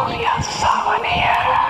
Julia Sabanera.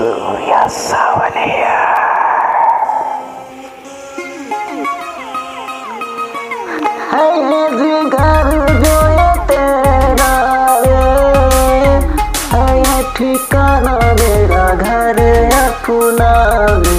Surya Sawan here. Hey, जिगर जो ये तेरा रे ठिकाना मेरा घर अपना रे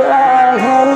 forever.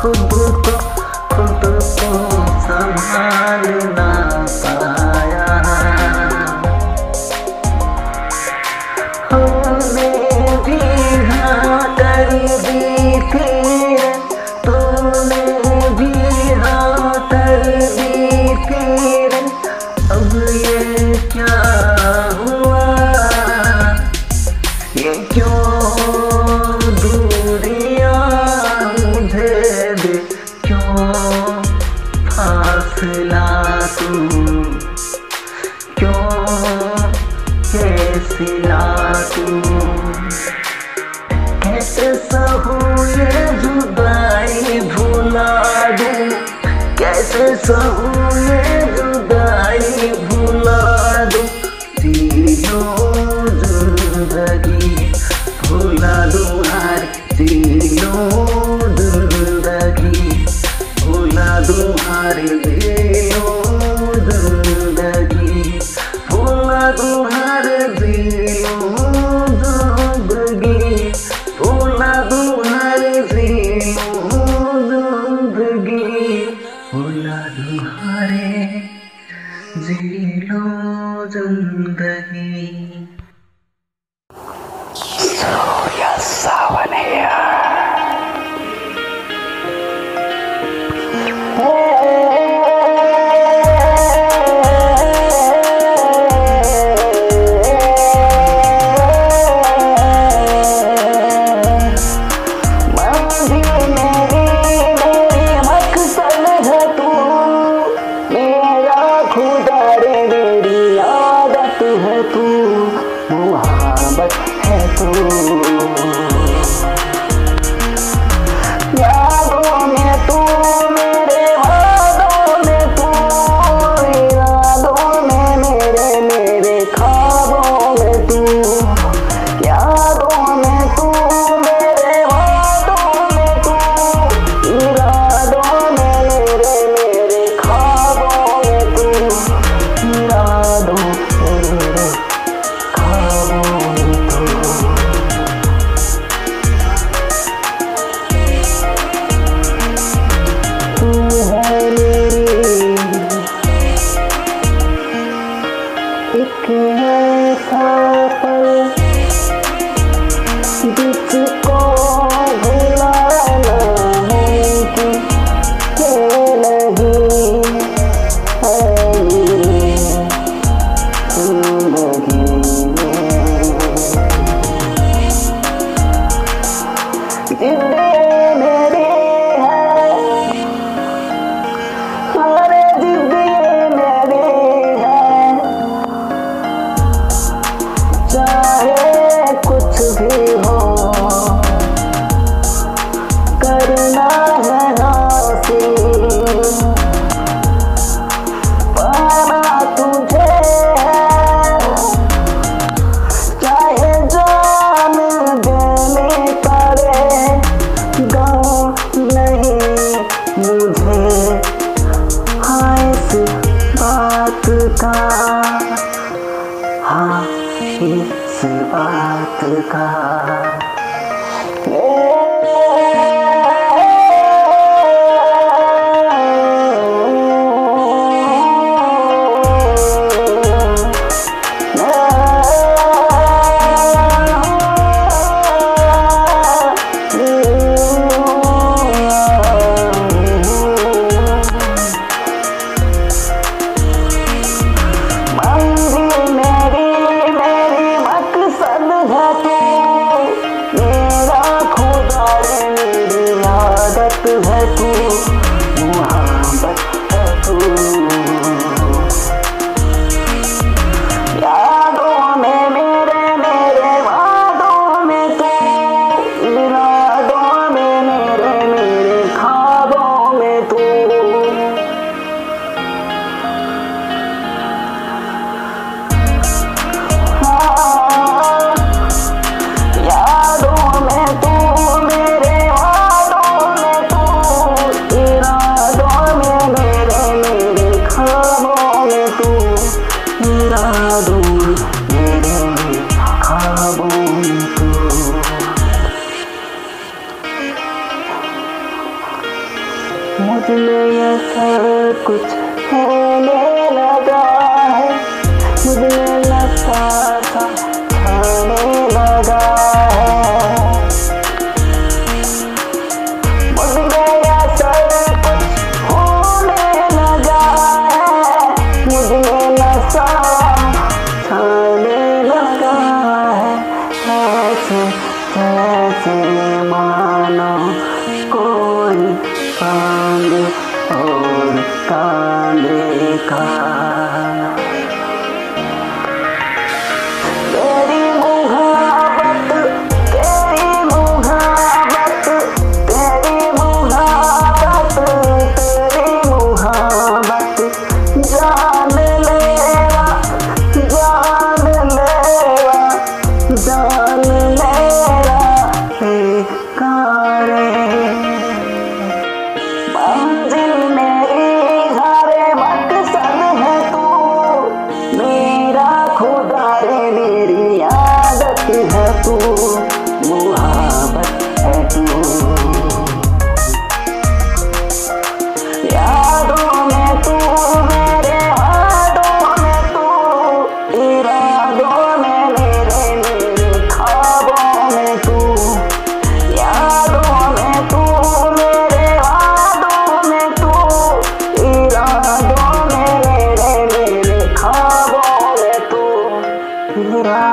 खुद को 日落枕边。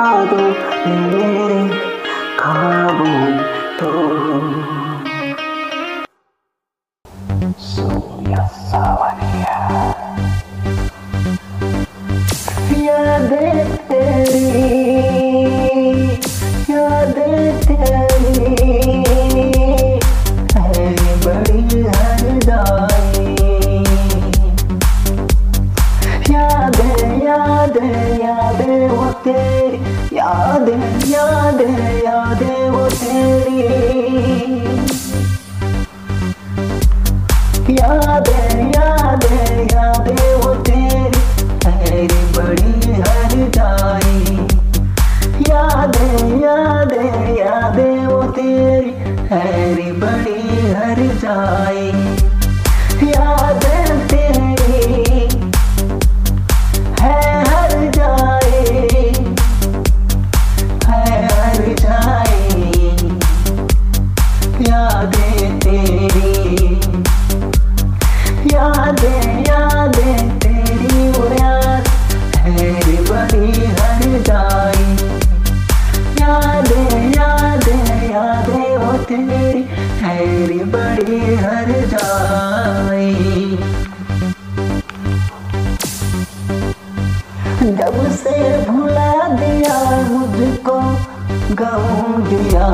窓夢カーボンと。そうやさ。हैरी बड़ी हर जाई। जब से भुला दिया मुझको गाँव दिया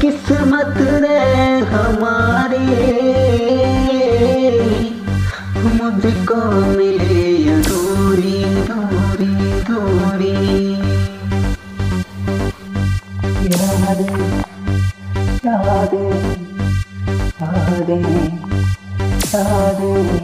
किस्मत रे हमारी। मुझको मिले दूरी दूरी दूरी। यादे यादे यादे यादे।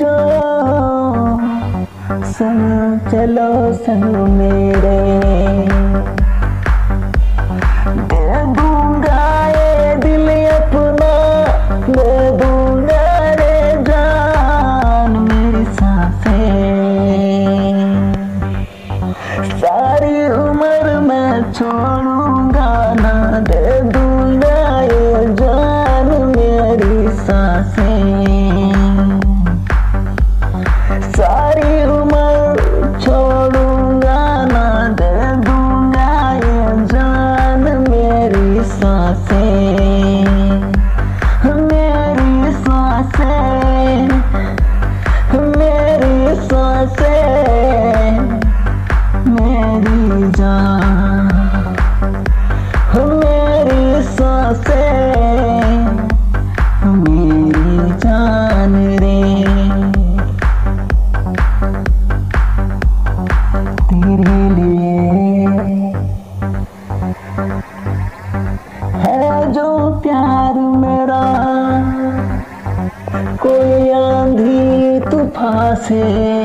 जो संग चलो संग मेरे। से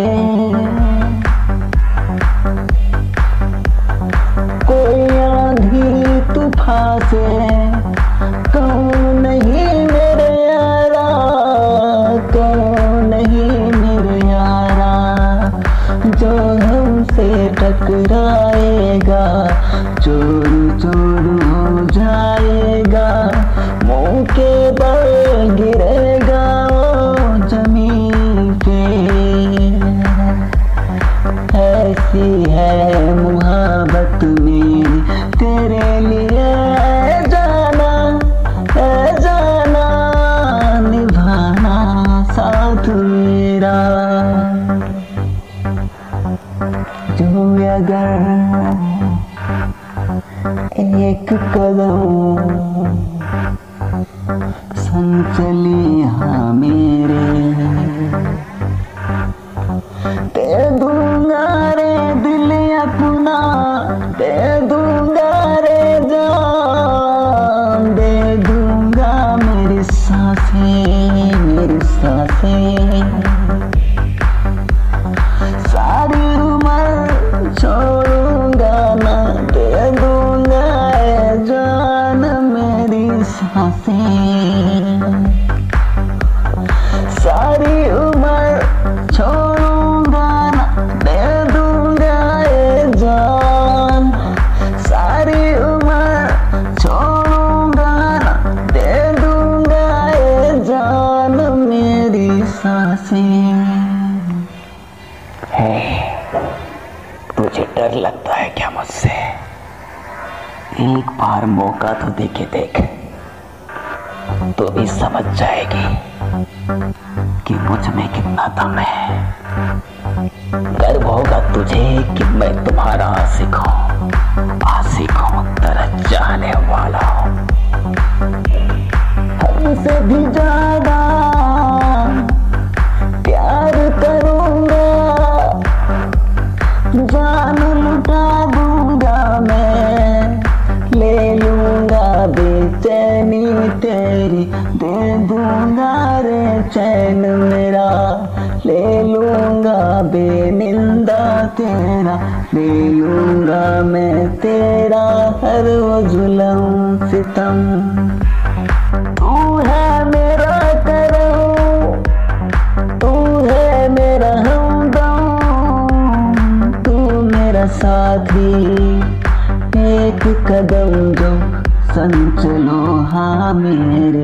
चैन मेरा ले लूँगा बेनिंदा तेरा, ले लूँगा मैं तेरा हर वो जुलम सितम। तू है मेरा करो तू है मेरा हमदम, तू मेरा साथी, एक कदम जो संचलो हाँ मेरे।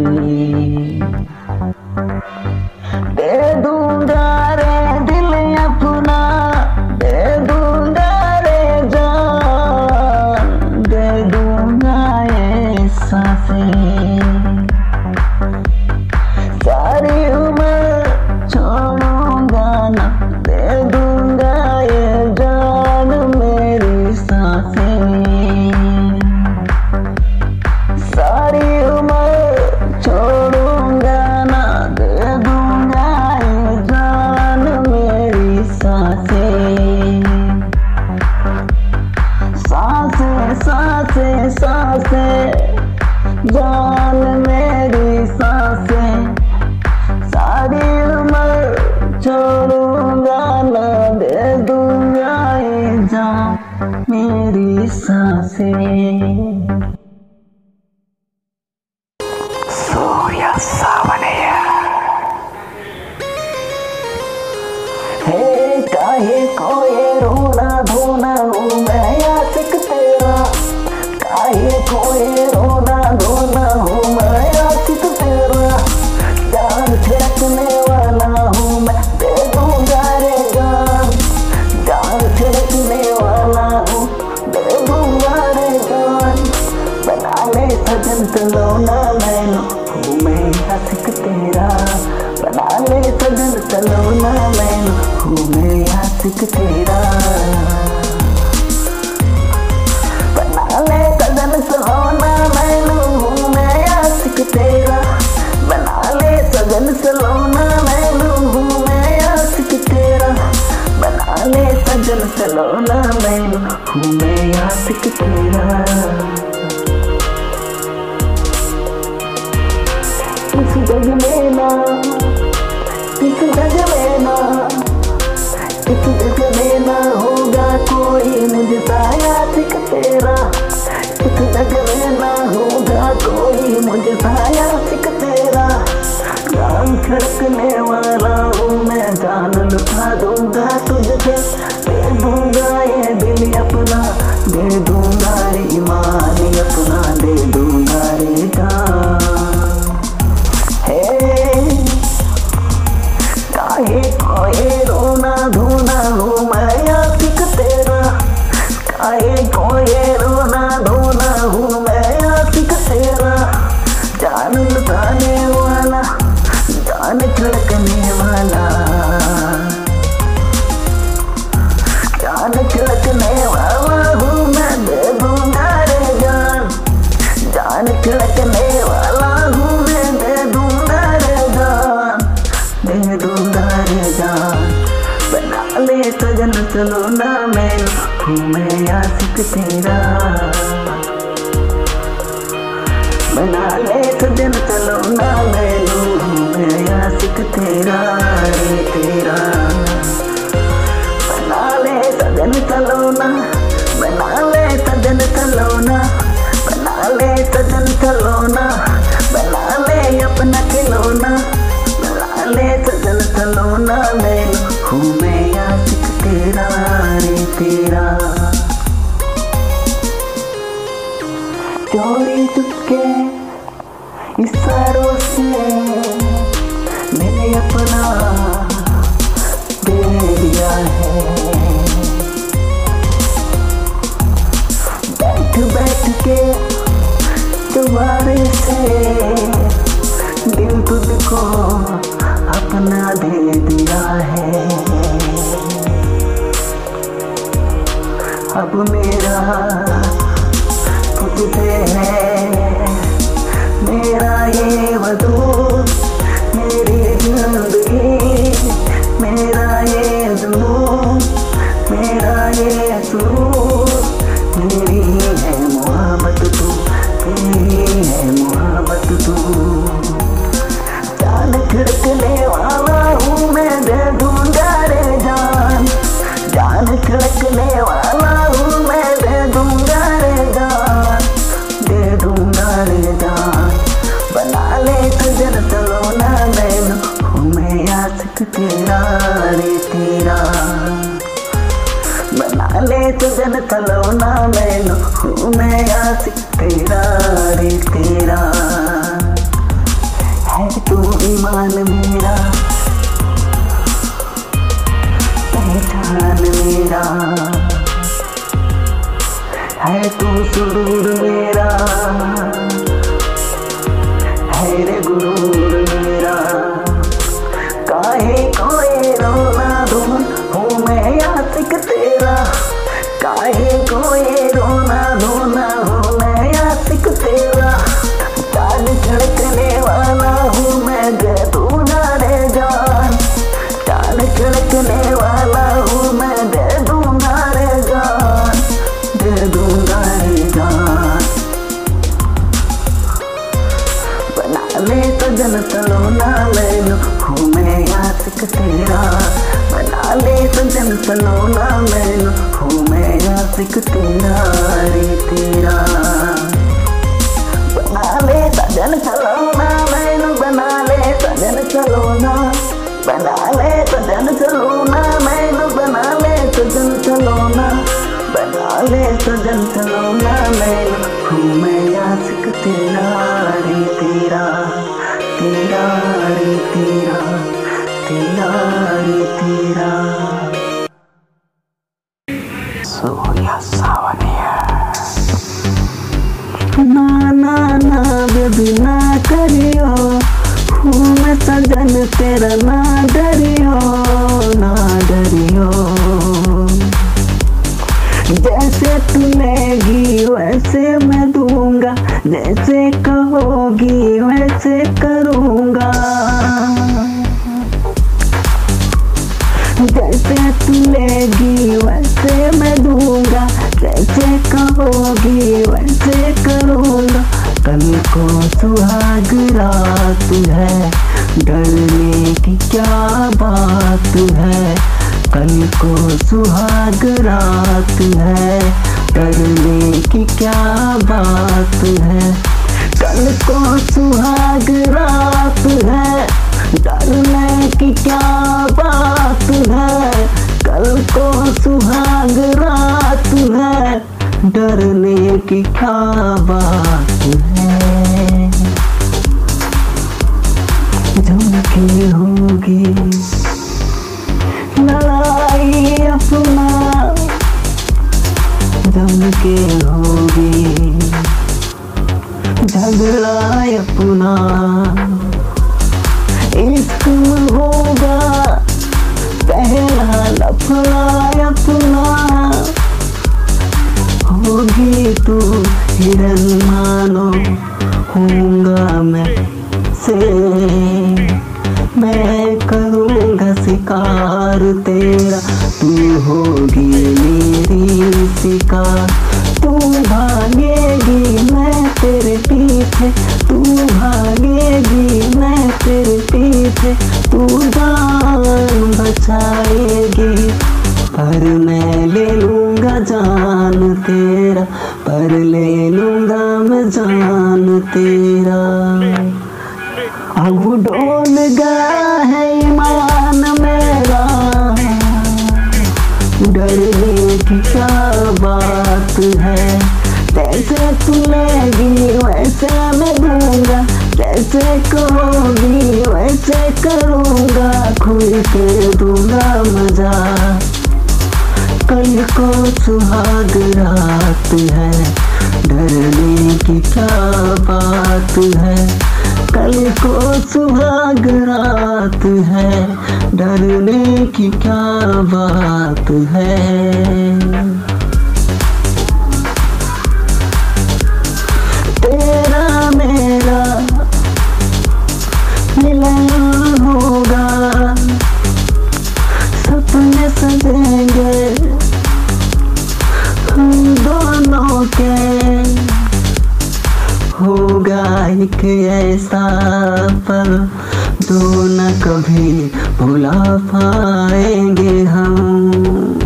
मेरी साँसें। साया सिख तेरा जान खड़कने डाले तुझन खलौना मैं आशिक तेरा रे तेरा। है तू ईमान मेरा। पहचान मेरा। है तू सुर मेरा। है रे गुरु सलोना मैनू हूँ मैं आशिक तेरा रे तेरा। बना ले सजन सलोना मैनू, बना ले सजन सलोना बना ले सजन सलोना मैनू, बना ले सजन सलोना बना ले सजन सलोना मैनू हूँ मैं आशिक तेरा रे तेरा। तेरा रे तेरा तेरा रे तेरा। तेरा ना डरियो ना डरियो। जैसे तू लेगी वैसे मैं दूँगा। जैसे कहोगी, वैसे करूँगा। जैसे तू लेगी वैसे मैं दूँगा। जैसे कहोगी, वैसे करूँगा। कल को सुहाग रात है। डरने की क्या बात है? कल को सुहाग रात है। डरने की क्या बात है? कल को सुहाग रात है। डरने की क्या बात है? कल को सुहाग रात है। डरने की क्या बात है? झुमकी होगी। लड़ाई अपना झुमके होगी। झगड़ा अपना इश्क होगा। पहला लफड़ा अपना होगी तू हिरन मानो, होऊँगा मैं से मैं करूँगा शिकार तेरा। तू होगी मेरी शिकार। तू भागेगी, मैं तेरे पीछे। तू भागेगी, मैं तेरे पीछे। तू जान बचाएगी। पर मैं ले लूँगा जान तेरा। पर ले लूँगा मैं जान तेरा। अब डोल गया है ईमान मेरा। डरने की क्या बात है? तू लेगी वैसे मैं दूँगा जैसे कहोगी वैसे करूँगा। खुल के दूँगा मज़ा। कल को सुहाग रात है। डरने की क्या बात है? कल को सुहाग रात है। डरने की क्या बात है? एक ऐसा पल दो न कभी भुला पाएँगे हम।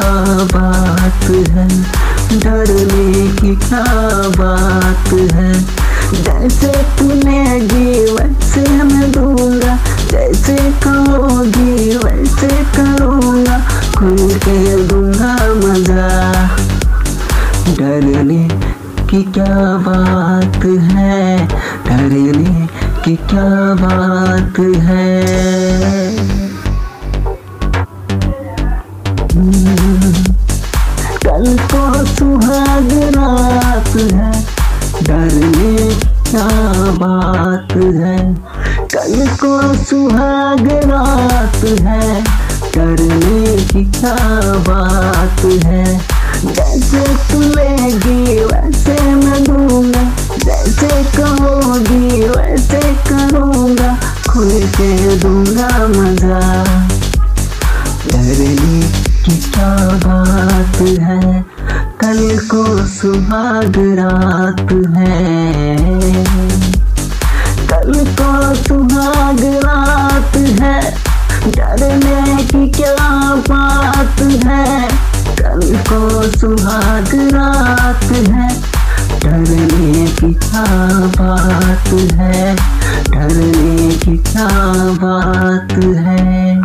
क्या बात है। डरने की क्या बात है। जैसे तूनेगी वैसे मैं दूँगा जैसे कहोगी वैसे करूँगा। खुल के दूँगा मज़ा। डरने की क्या बात है? डरने की क्या बात है? बात है। कल को सुहाग रात है। करने की क्या बात है। जैसे तू लेगी वैसे मैं दूँगा। जैसे कहोगी वैसे करूँगा। खुल के दूँगा मज़ा। डरने की क्या बात है। कल को सुहाग रात है। सुहाग रात है। डरने की क्या बात है? कल को सुहाग रात है। डरने की क्या बात है? डरने की क्या बात है?